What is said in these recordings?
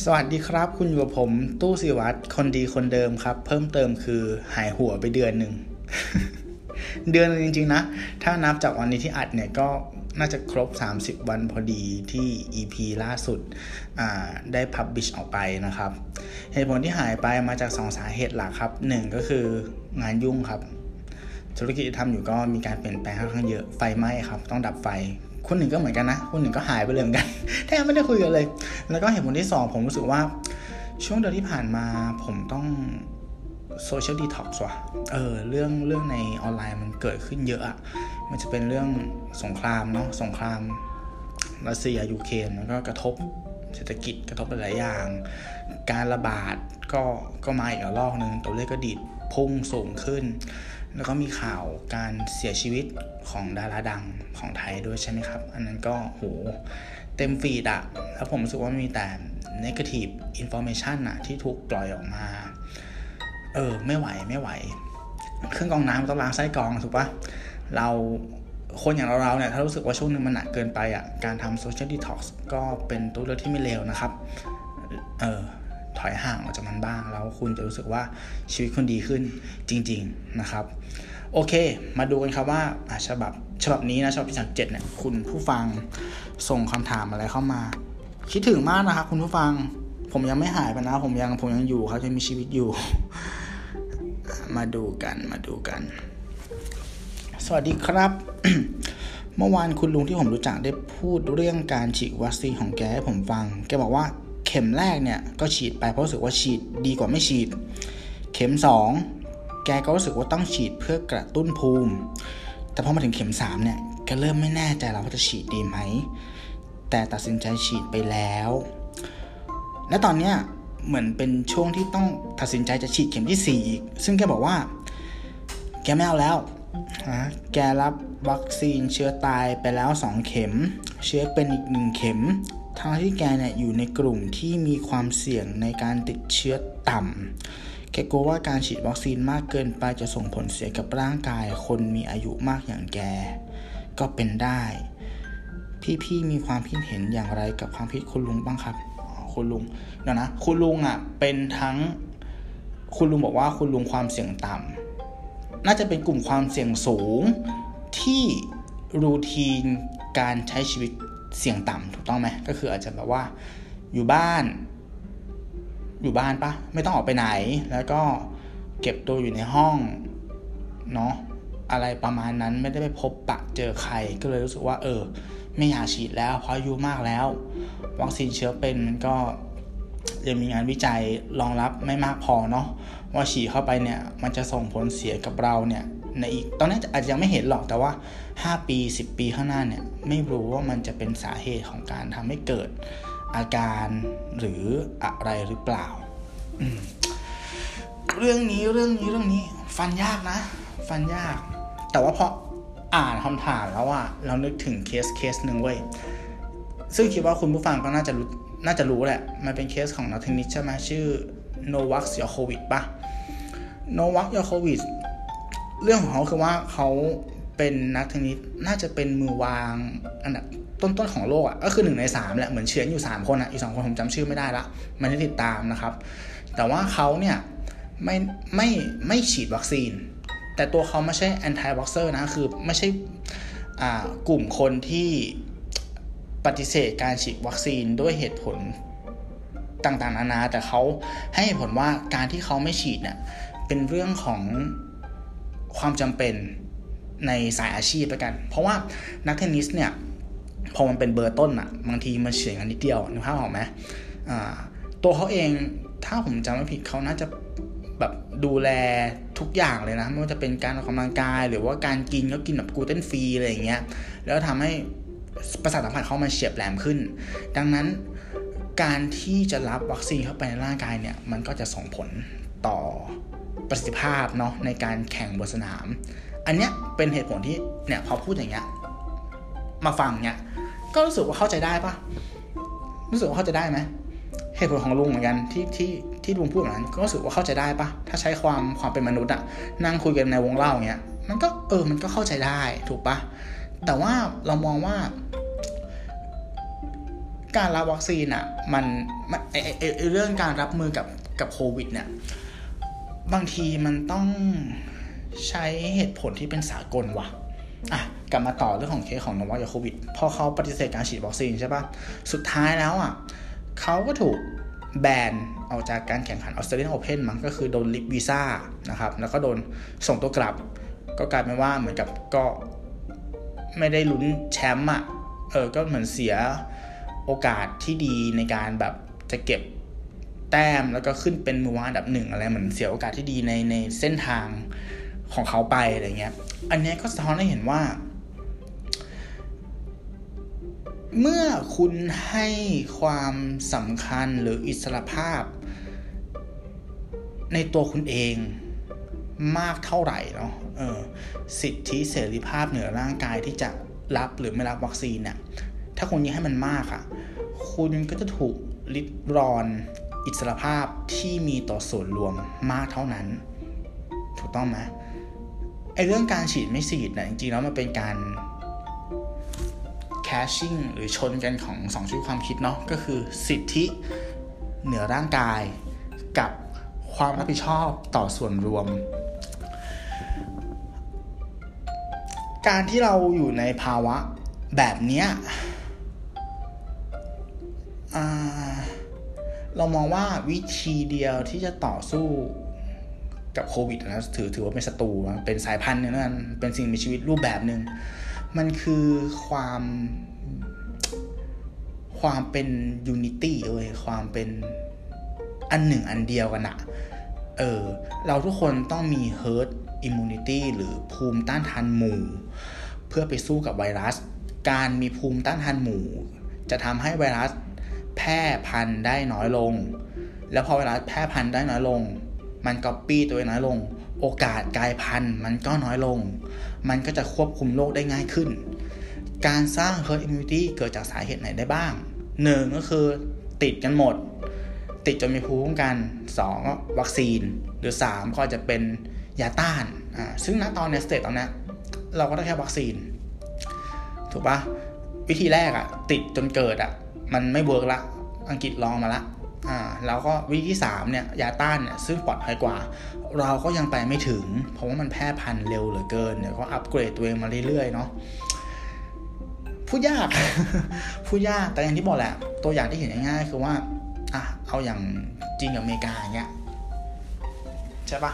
สวัสดีครับ คุณอยู่กับผมตู้สิวัตรคนดีคนเดิมครับ เพิ่มเติมคือหายหัวไปเดือนหนึ่ง เดือนนึงจริง ๆ นะ ถ้านับจากวันนี้ที่อัดเนี่ยก็น่าจะครบ 30 วันพอดีที่ EP ล่าสุดได้พับบิชออกไปนะครับ เหตุผลที่หายไปมาจาก 2 สาเหตุหลักครับ 1 ก็คืองานยุ่งครับ ธุรกิจที่ทำอยู่ก็มีการเปลี่ยนแปลงค่อนข้างเยอะไฟไหม้ครับ ต้องดับไฟ คนหนึ่งก็เหมือนกันนะ คนหนึ่งก็หายไปเลยเหมือนกัน แทบไม่ได้คุยกันเลย แล้วก็เหตุผลที่สองผมรู้สึกว่า ช่วงเดือนที่ผ่านมาผมต้อง social detox ว่ะ เออ เรื่องเรื่องในออนไลน์มันเกิดขึ้นเยอะอะมันจะเป็นเรื่องสงครามเนาะ สงครามรัสเซียยูเครนมันก็กระทบเศรษฐกิจกระทบหลายอย่าง การระบาดก็ก็มาอีกรอบนึงตัวเลขก็ดีดพุ่งสูงขึ้น แล้วก็มีข่าวการเสียชีวิตของดาราดังของไทยด้วยใช่ไหมครับ อันนั้นก็โหเต็มฟีดอะแล้วผมรู้สึกว่ามีแต่ negative information อะที่ถูกปล่อยออกมา เออ ไม่ไหวไม่ไหว เครื่องกองน้ำต้องล้างไส้กรองถูกปะเราคนอย่างเราเนี่ย ถ้ารู้สึกว่าช่วงนึงมันหนักเกินไปอะ่ะ การทำโซเชียลดีท็อกซ์ก็เป็นตัวเลือกที่ไม่เลวนะครับ เออ ถอยห่างออกจากมันบ้าง แล้วคุณจะรู้สึกว่าชีวิตคุณดีขึ้นจริง ๆนะครับ โอเค มาดูกันครับว่าฉบับฉบับนี้นะฉบับที่สามเจ็ดเนี่ยคุณผู้ฟังส่งคำถามอะไรเข้ามา คิดถึงมากนะครับคุณผู้ฟังผมยังไม่หายไปนะ ผมยังผมยังอยู่ครับยังมีชีวิตอยู่ มาดูกันมาดูกัน สวัสดีครับ เมื่อวานคุณลุงที่ผมรู้จักได้พูดเรื่องการฉีดวัคซีนของแกให้ผมฟัง แกบอกว่า ข็มแรกเนี่ยก็ฉีดไปเพราะรู้สึกว่าฉีดดีกว่าไม่ฉีด เข็มสองแกก็รู้สึกว่าต้องฉีดเพื่อกระตุ้นภูมิ แต่พอมาถึงเข็มสามเนี่ยแกเริ่มไม่แน่ใจแล้วว่าจะฉีดดีไหม แต่ตัดสินใจฉีดไปแล้ว และตอนเนี้ยเหมือนเป็นช่วงที่ต้องตัดสินใจจะฉีดเข็มที่ 4 อีก ซึ่งแกบอกว่า แกไม่เอาแล้วนะแกรับวัคซีนเชื้อตายไปแล้ว 2 เข็ม เชื้อเป็นอีกหนึ่งเข็ม ทั้งที่แกเนี่ยอยู่ในกลุ่มที่มีความเสี่ยงในการติดเชื้อต่ำแกกลัวว่าการฉีดวัคซีนมากเกินไปจะส่งผลเสียกับร่างกายคนมีอายุมากอย่างแก ก็เป็นได้ พี่ๆมีความคิดเห็นอย่างไรกับความคิดคุณลุงบ้างครับคุณลุงเดี๋ยวนะ คุณลุงอะเป็นทั้งคุณลุงบอกว่าคุณลุงความเสี่ยงต่ำน่าจะเป็นกลุ่มความเสี่ยงสูงที่รูทีนการใช้ชีวิต เสี่ยงต่ำถูกต้องไหมก็คืออาจจะแบบว่าอยู่บ้าน อยู่บ้านปะไม่ต้องออกไปไหน แล้วก็เก็บตัวอยู่ในห้องเนาะอะไรประมาณนั้นไม่ได้ไปพบปะเจอใครก็เลยรู้สึกว่า เออ ไม่อยากฉีดแล้วเพราะอายุมากแล้ว วัคซีนเชื้อเป็นมันก็ยังมีงานวิจัยรองรับไม่มากพอเนาะว่าฉีดเข้าไปเนี่ย มันจะส่งผลเสียกับเราเนี่ย ในอีกตอนนี้อาจจะยังไม่เห็นหรอกแต่ว่า 5 ปี 10 ปีข้างหน้าเนี่ยไม่รู้ว่ามันจะเป็นสาเหตุของการทำให้เกิดอาการหรืออะไรหรือเปล่า เรื่องนี้เรื่องนี้เรื่องนี้ฟันยากนะ ฟันยาก แต่ว่าพออ่านคำถามแล้วอะเรานึกถึงเคสเคสหนึ่งเว้ยซึ่งคิดว่าคุณผู้ฟังก็น่าจะรู้น่าจะรู้แหละ มันเป็นเคสของนักเทนนิสใช่ไหมชื่อ Novak Djokovic ปะ Novak Djokovic เรื่องของเขาคือว่าเขาเป็นนักเทนนิสน่าจะเป็นมือวางอันดับต้นๆของโลกอะก็คือหนึ่งในสามแหละเหมือนเชียร์อยู่สามคนอะอีกสองคนผมจำชื่อไม่ได้ละไม่ได้ติดตามนะครับ แต่ว่าเขาเนี่ยไม่ไม่ไม่ฉีดวัคซีน แต่ตัวเขาไม่ใช่ anti-vaxxer นะคือไม่ใช่กลุ่มคนที่ปฏิเสธการฉีดวัคซีนด้วยเหตุผลต่างๆ นานา แต่เขาให้ผลว่าการที่เขาไม่ฉีดเนี่ยเป็นเรื่องของ ความจำเป็นในสายอาชีพไปกัน เพราะว่านักเทนนิสเนี่ยพอมันเป็นเบอร์ต้นอะบางทีมันเฉียงกันนิดเดียวนึกภาพออกไหมตัวเขาเองถ้าผมจำไม่ผิดเขาน่าจะแบบดูแลทุกอย่างเลยนะไม่ว่าจะเป็นการออกกำลังกาย หรือว่าการกินก็กินแบบกูเตนฟรีอะไรอย่างเงี้ยแล้วทำให้ประสาทสัมผัสเขามันเฉียบแหลมขึ้น ดังนั้นการที่จะรับวัคซีนเข้าไปในร่างกายเนี่ยมันก็จะส่งผลต่อ ประสิทธิภาพเนาะในการแข่งบนสนาม อันเนี้ยเป็นเหตุผลที่เนี่ยพอพูดอย่างเงี้ยมาฟังเนี่ยก็รู้สึกว่าเข้าใจได้ปะรู้สึกว่าเข้าใจได้ไหมเหตุผลของลุงเหมือนกันที่ที่ที่ลุงพูดแบบนั้นก็รู้สึกว่าเข้าใจได้ปะถ้าใช้ความความเป็นมนุษย์อะนั่งคุยกันในวงเล่าเงี้ยมันก็เออมันก็เข้าใจได้ถูกปะแต่ว่าเรามองว่า การรับวัคซีนอะมันไอไอเรื่องการรับมือกับกับโควิดเนี่ย บางทีมันต้องใช้เหตุผลที่เป็นสากลว่ะอะกลับมาต่อเรื่องของเคสของนวัคยาโควิดพอเขาปฏิเสธการฉีดวัคซีนใช่ปะสุดท้ายแล้วอะเขาก็ถูกแบนออกจากการแข่งขันออสเตรเลียนโอเพนมั้งก็คือโดนลิฟวีซ่านะครับ แล้วก็โดนส่งตัวกลับ ก็กลายเป็นว่าเหมือนกับก็ไม่ได้ลุ้นแชมป์อะ เออ ก็เหมือนเสียโอกาสที่ดีในการแบบจะเก็บ แต้มแล้วก็ขึ้นเป็นมือวางอันดับหนึ่งอะไรเหมือนเสียโอกาสที่ดีในในเส้นทางของเขาไปอะไรเงี้ย อันนี้ก็สะท้อนให้เห็นว่า เมื่อคุณให้ความสำคัญหรืออิสระภาพ ในตัวคุณเองมากเท่าไหร่เนาะเออสิทธิเสรีภาพเหนือร่างกายที่จะรับหรือไม่รับวัคซีนเนี่ยถ้าคุณยังให้มันมากอะ่ะ คุณก็จะถูกลิดรอน อิสรภาพที่มีต่อส่วนรวมมากเท่านั้น ถูกต้องไหมไอเรื่องการฉีดไม่ฉีดนะจริงๆแล้วมันเป็นการ cashing หรือชนกันของสองชุดความคิดเนาะก็คือสิทธิเหนือร่างกายกับความรับผิดชอบต่อส่วนรวม การที่เราอยู่ในภาวะแบบนี้ เรามองว่าวิธีเดียวที่จะต่อสู้กับโควิดนะถือถือว่าเป็นศัตรูเป็นสายพันธุ์นึงนั่นเป็นสิ่งมีชีวิตรูปแบบหนึ่งมันคือความความเป็น unity เอ้ยความเป็นอันหนึ่งอันเดียวกันอะเออเราทุกคนต้องมี herd immunity หรือภูมิต้านทานหมู่ เพื่อไปสู้กับไวรัส การมีภูมิต้านทานหมู่ จะทำให้ไวรัส แพร่พันธุ์ได้น้อยลง แล้วพอไวรัสแพร่พันธุ์ได้น้อยลง มันก๊อปปี้ตัวน้อยลง โอกาสกลายพันธุ์มันก็น้อยลง มันก็จะควบคุมโรคได้ง่ายขึ้น การสร้าง herd immunity เกิดจากสาเหตุไหนได้บ้างหนึ่งก็คือติดกันหมด ติดจนมีภูมิคุ้มกัน 2 วัคซีน หรือ 3 ก็จะเป็นยาต้านอ่าซึ่งณตอนใน stage ตอนนี้เราก็ได้แค่วัคซีน ถูกปะวิธีแรกอะติดจนเกิดอะ มันไม่เวิร์กละ อังกฤษลองมาละ อ่าแล้วก็วิธีที่3เนี่ยยาต้านเนี่ยซึ่งปลอดภัยกว่า เราก็ยังไปไม่ถึง เพราะว่ามันแพร่พันธุ์เร็วเหลือเกินเดี๋ยวก็อัปเกรดตัวเองมาเรื่อยๆเนาะพูดยากพูดยากแต่อย่างที่บอกแหละ ตัวอย่างที่เห็นง่ายๆคือว่าอะเอาอย่างจีนกับอเมริกาเงี้ยใช่ปะ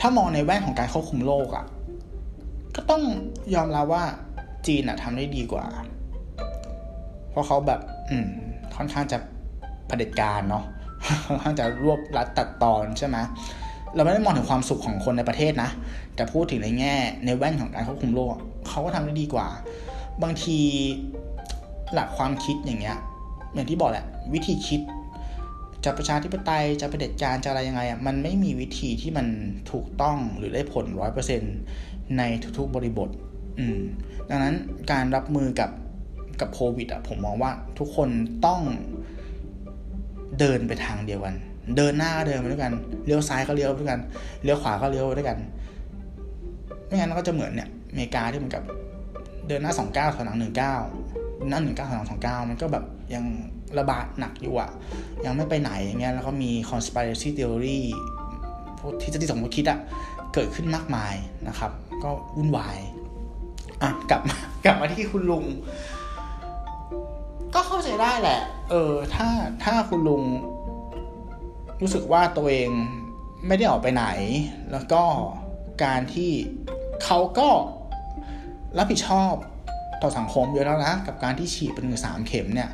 ถ้ามองในแว่นของการควบคุมโรคอะ่ะก็ต้องยอมรับว่าจีนอะทำได้ดีกว่า เพราะเขาแบบ อืม ค่อนข้างจะเผด็จการเนาะค่อนข้างจะรวบรัดตัดตอนใช่ไหมเราไม่ได้มองถึงความสุขของคนในประเทศนะ แต่พูดถึงในแง่ในแว่นของการควบคุมโรคเขาก็ทำได้ดีกว่า บางทีหลักความคิดอย่างเงี้ย อย่างที่บอกแหละ วิธีคิดจะประชาธิปไตยจะเผด็จการจะอะไรยังไงอะมันไม่มีวิธีที่มันถูกต้องหรือได้ผลร้อยเปอร์เซ็นในทุกๆบริบท อืม ดังนั้นการรับมือกับ กับโควิดอะผมมองว่าทุกคนต้องเดินไปทางเดียวกัน เดินหน้าก็เดินไปด้วยกัน เลี้ยวซ้ายก็เลี้ยวไปด้วยกัน เลี้ยวขวาก็เลี้ยวไปด้วยกัน ไม่งั้นก็จะเหมือนเนี่ยอเมริกาที่เหมือนกับเดินหน้าสองเก้าถอยหลังหนึ่งเก้าหน้าหนึ่งเก้าถอยหลังสองเก้ามันก็แบบยังระบาดหนักอยู่อะยังไม่ไปไหนอย่างเงี้ย แล้วก็มี conspiracy theory พวกทฤษฎีสมมติคิดอะเกิดขึ้นมากมายนะครับ ก็วุ่นวาย อะ กลับมากลับมาที่คุณลุง ก็เข้าใจได้แหละ เออ ถ้าถ้าคุณลุงรู้สึกว่าตัวเองไม่ได้ออกไปไหน แล้วก็การที่เขาก็รับผิดชอบต่อสังคมเยอะแล้วนะ กับการที่ฉีดเป็นสามเข็มเนี่ย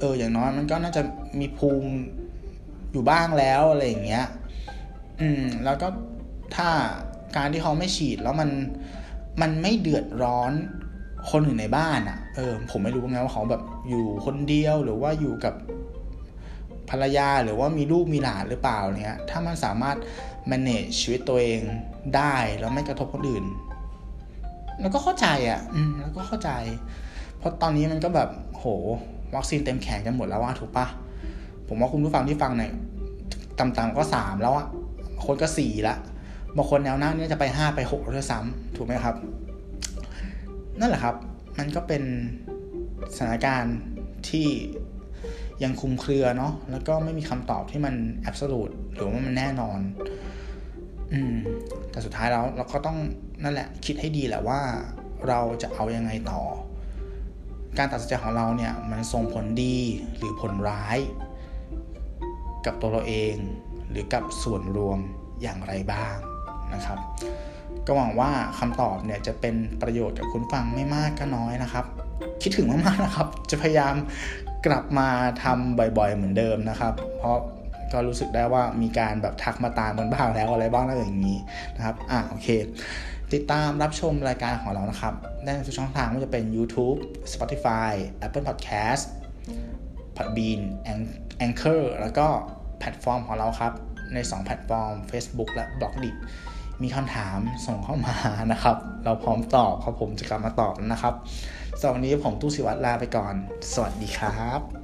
เออ อย่างน้อยมันก็น่าจะมีภูมิอยู่บ้างแล้วอะไรอย่างเงี้ย อืม แล้วก็ถ้าการที่เขาไม่ฉีดแล้วมันมันไม่เดือดร้อน คนอื่นในบ้านอะ่ะ เออ ผมไม่รู้ไงว่าเขาแบบอยู่คนเดียวหรือว่าอยู่กับภรรยาหรือว่ามีลูกมีหลานหรือเปล่าเนี่ย ถ้ามันสามารถ manage ชีวิตตัวเองได้แล้วไม่กระทบคนอื่น แล้วก็เข้าใจอะ่ะ อืม แล้วก็เข้าใจ เพราะตอนนี้มันก็แบบโหวัคซีนเต็มแขนกันหมดแล้วว่าถูกปะผมว่าคุณผู้ฟังที่ฟังเนี่ยต่ำๆก็สามแล้วอะคนก็สี่ละบางคนแนวหน้านี่จะไปห้าไปหกแล้วซ้ำถูกไหมครับ นั่นแหละครับ มันก็เป็นสถานการณ์ที่ยังคุมเครือเนาะแล้วก็ไม่มีคำตอบที่มันแอบสูตหรือว่ามันแน่นอน อืม แต่สุดท้ายแล้วเราก็ต้องนั่นแหละ คิดให้ดีแหละว่าเราจะเอายังไงต่อ การตัดสินใจของเราเนี่ยมันส่งผลดีหรือผลร้าย กับตัวเราเอง หรือกับส่วนรวมอย่างไรบ้างนะครับ ก็หวังว่าคำตอบเนี่ยจะเป็นประโยชน์กับคุณฟังไม่มากก็น้อยนะครับ คิดถึงมากๆนะครับ จะพยายามกลับมาทำบ่อยๆเหมือนเดิมนะครับ เพราะก็รู้สึกได้ว่ามีการแบบทักมาตามกันบ้างแล้วอะไรบ้างแล้วอย่างนี้นะครับ อะโอเค ติดตามรับชมรายการของเรานะครับ ได้ในทุกช่องทางไม่ว่าจะเป็น YouTube Spotify Apple Podcast Podbean Anchor แล้วก็แพลตฟอร์มของเราครับ ใน 2 แพลตฟอร์ม Facebook และ b l o g d i t มีคำถามส่งเข้ามานะครับ เราพร้อมตอบครับผมจะกลับมาตอบนะครับสำหรับวันนี้ผมตู้สิวัตรลาไปก่อน สวัสดีครับ